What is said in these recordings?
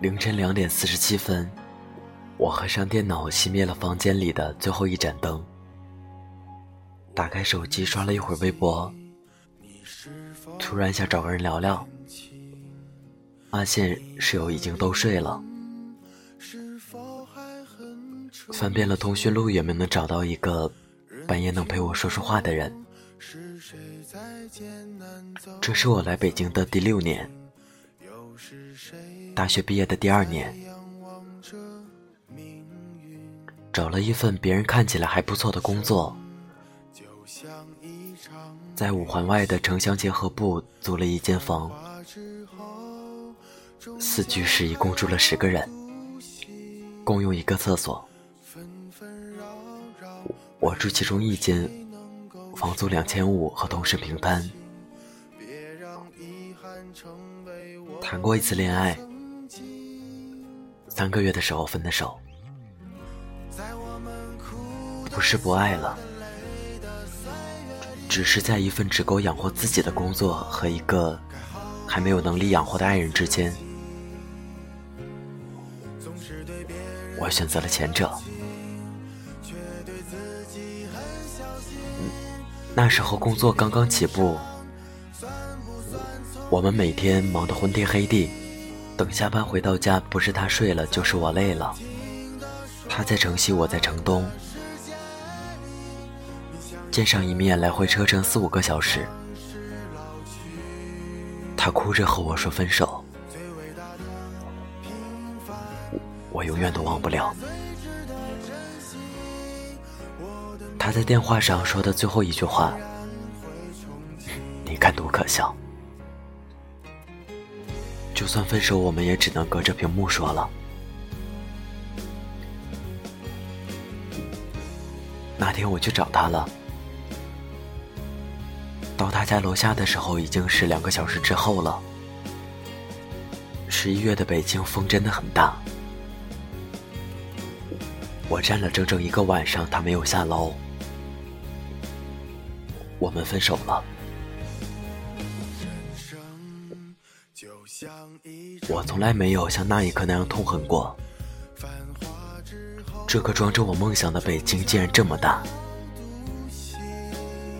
凌晨两点四十七分，我合上电脑，熄灭了房间里的最后一盏灯，打开手机刷了一会儿微博，突然想找个人聊聊，发现室友已经都睡了。翻遍了通讯录，也没能找到一个半夜能陪我说说话的人。这是我来北京的第六年，大学毕业的第二年，找了一份别人看起来还不错的工作，在五环外的城乡结合部租了一间房，四居室一共住了十个人，共用一个厕所。我住其中一间，房租两千五，和同事平摊。谈过一次恋爱，三个月的时候分的手，不是不爱了，只是在一份只够养活自己的工作和一个还没有能力养活的爱人之间，我选择了前者。那时候工作刚刚起步，我们每天忙得昏天黑地，等下班回到家，不是他睡了，就是我累了。他在城西，我在城东，见上一面来回车程四五个小时。他哭着和我说分手，我永远都忘不了。他在电话上说的最后一句话：“ 你看多可笑。”就算分手，我们也只能隔着屏幕说了。那天我去找他了，到他家楼下的时候已经是两个小时之后了。十一月的北京风真的很大，我站了整整一个晚上，他没有下楼。我们分手了。我从来没有像那一刻那样痛恨过。这个装着我梦想的北京竟然这么大，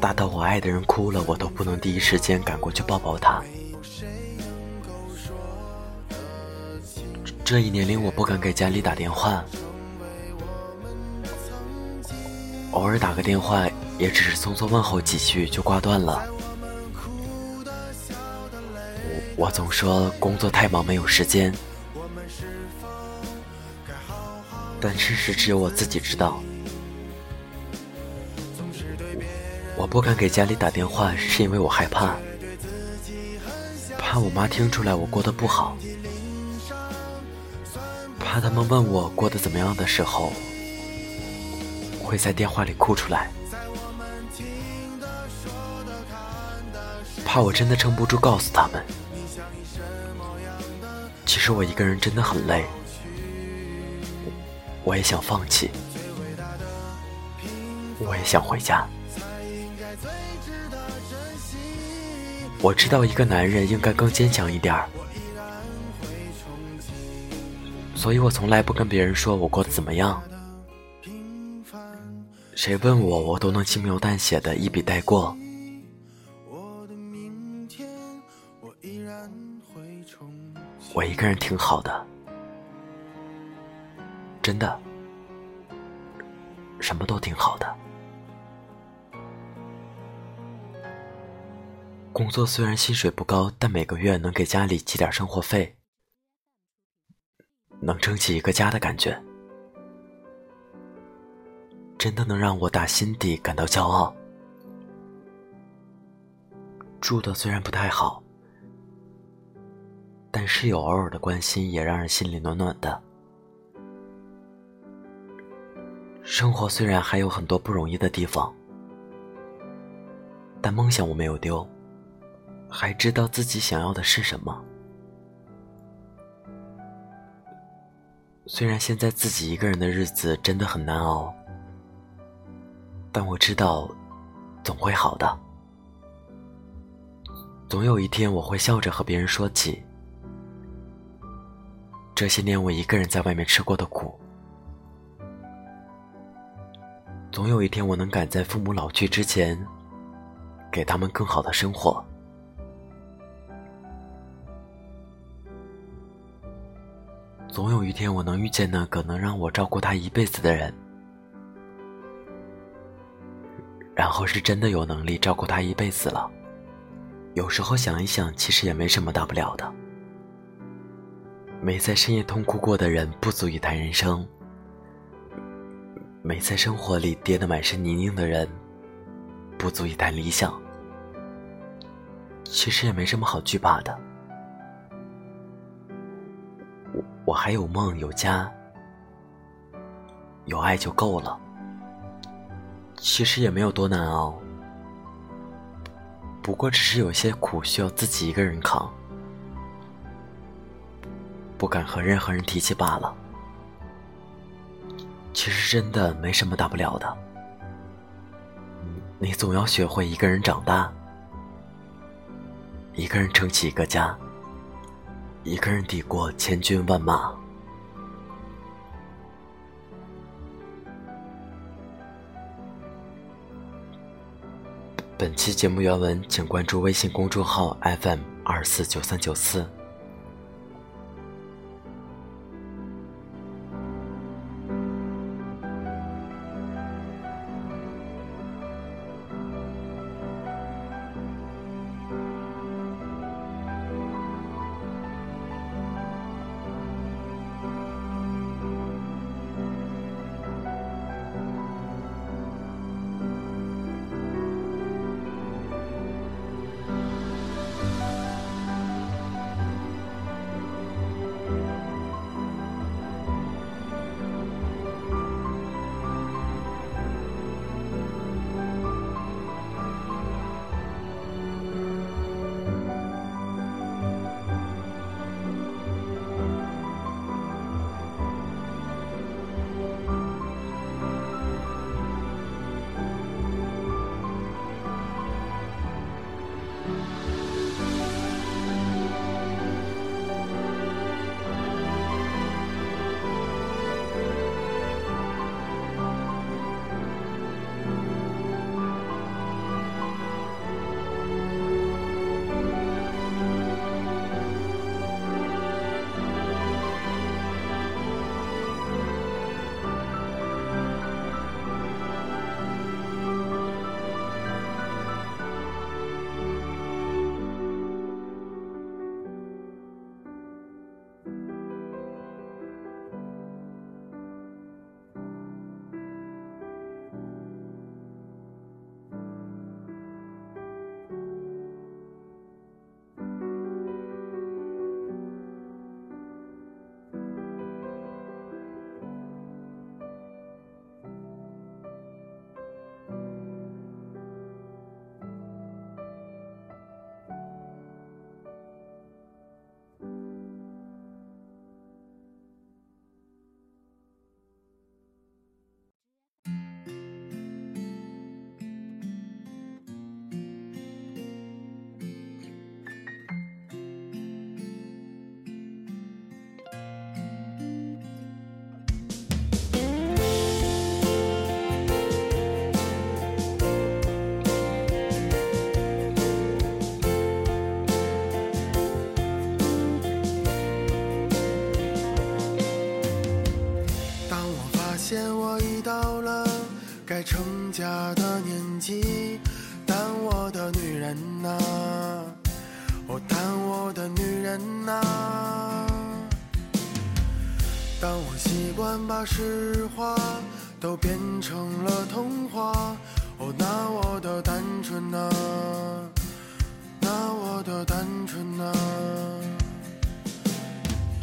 大到我爱的人哭了，我都不能第一时间赶过去抱抱他。这一年里，我不敢给家里打电话，偶尔打个电话。也只是匆匆问候几句就挂断了。我总说工作太忙没有时间，但事实只有我自己知道。我不敢给家里打电话，是因为我害怕，怕我妈听出来我过得不好，怕他们问我过得怎么样的时候，会在电话里哭出来。怕我真的撑不住，告诉他们，其实我一个人真的很累，我也想放弃，我也想回家。我知道一个男人应该更坚强一点儿，所以我从来不跟别人说我过得怎么样，谁问我，我都能轻描淡写的一笔带过。我我一个人挺好的，真的，什么都挺好的。工作虽然薪水不高，但每个月能给家里寄点生活费，能撑起一个家的感觉，真的能让我打心底感到骄傲。住的虽然不太好。但室友偶尔的关心也让人心里暖暖的。生活虽然还有很多不容易的地方，但梦想我没有丢，还知道自己想要的是什么。虽然现在自己一个人的日子真的很难熬，但我知道，总会好的。总有一天我会笑着和别人说起。这些年我一个人在外面吃过的苦。总有一天，我能赶在父母老去之前，给他们更好的生活。总有一天，我能遇见那个能让我照顾他一辈子的人，然后是真的有能力照顾他一辈子了。有时候想一想，其实也没什么大不了的。没在深夜痛哭过的人，不足以谈人生；没在生活里跌得满身泥泞的人，不足以谈理想。其实也没什么好惧怕的。我还有梦，有家，有爱就够了。其实也没有多难熬，不过只是有些苦需要自己一个人扛，不敢和任何人提起罢了。其实真的没什么大不了的，你总要学会一个人长大，一个人撑起一个家。一个人抵过千军万马。本期节目原文，请关注微信公众号 FM 二四九三九四。现我已到了该成家的年纪，但我的女人呐，哦，但我的女人呐，当我习惯把实话都变成了童话，哦，那我的单纯呐，那我的单纯呐。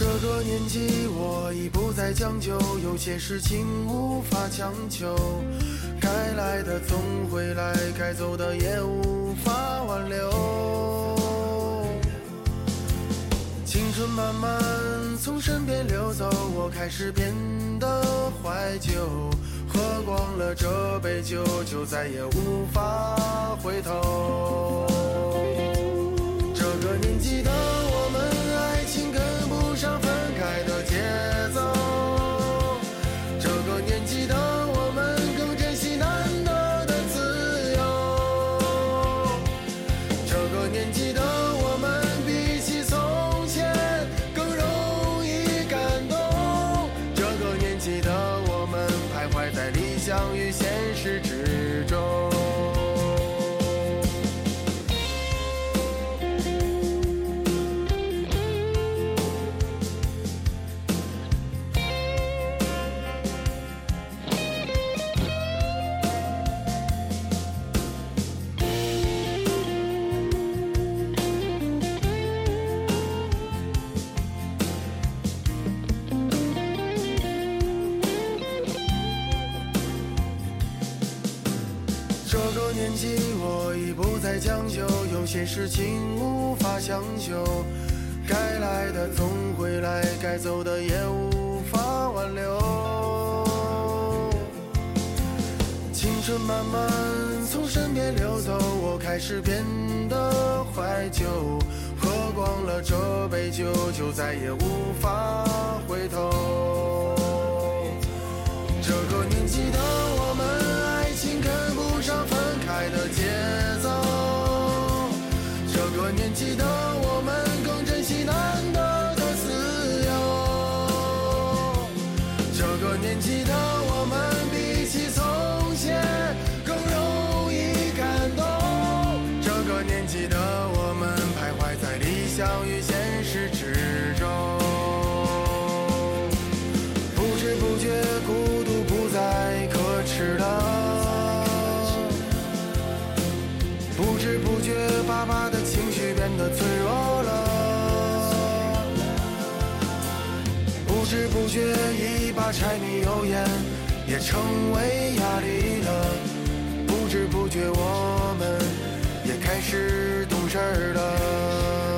这个年纪，我已不再将就，有些事情无法强求。该来的总会来，该走的也无法挽留。青春慢慢从身边流走，我开始变得怀旧。喝光了这杯酒，就再也无法回头。相遇些事情无法强求，该来的总会来，该走的也无法挽留。青春慢慢从身边流走，我开始变得怀旧，喝光了这杯酒，就再也无法学，一把柴米油盐也成为压力了。不知不觉，我们也开始懂事了。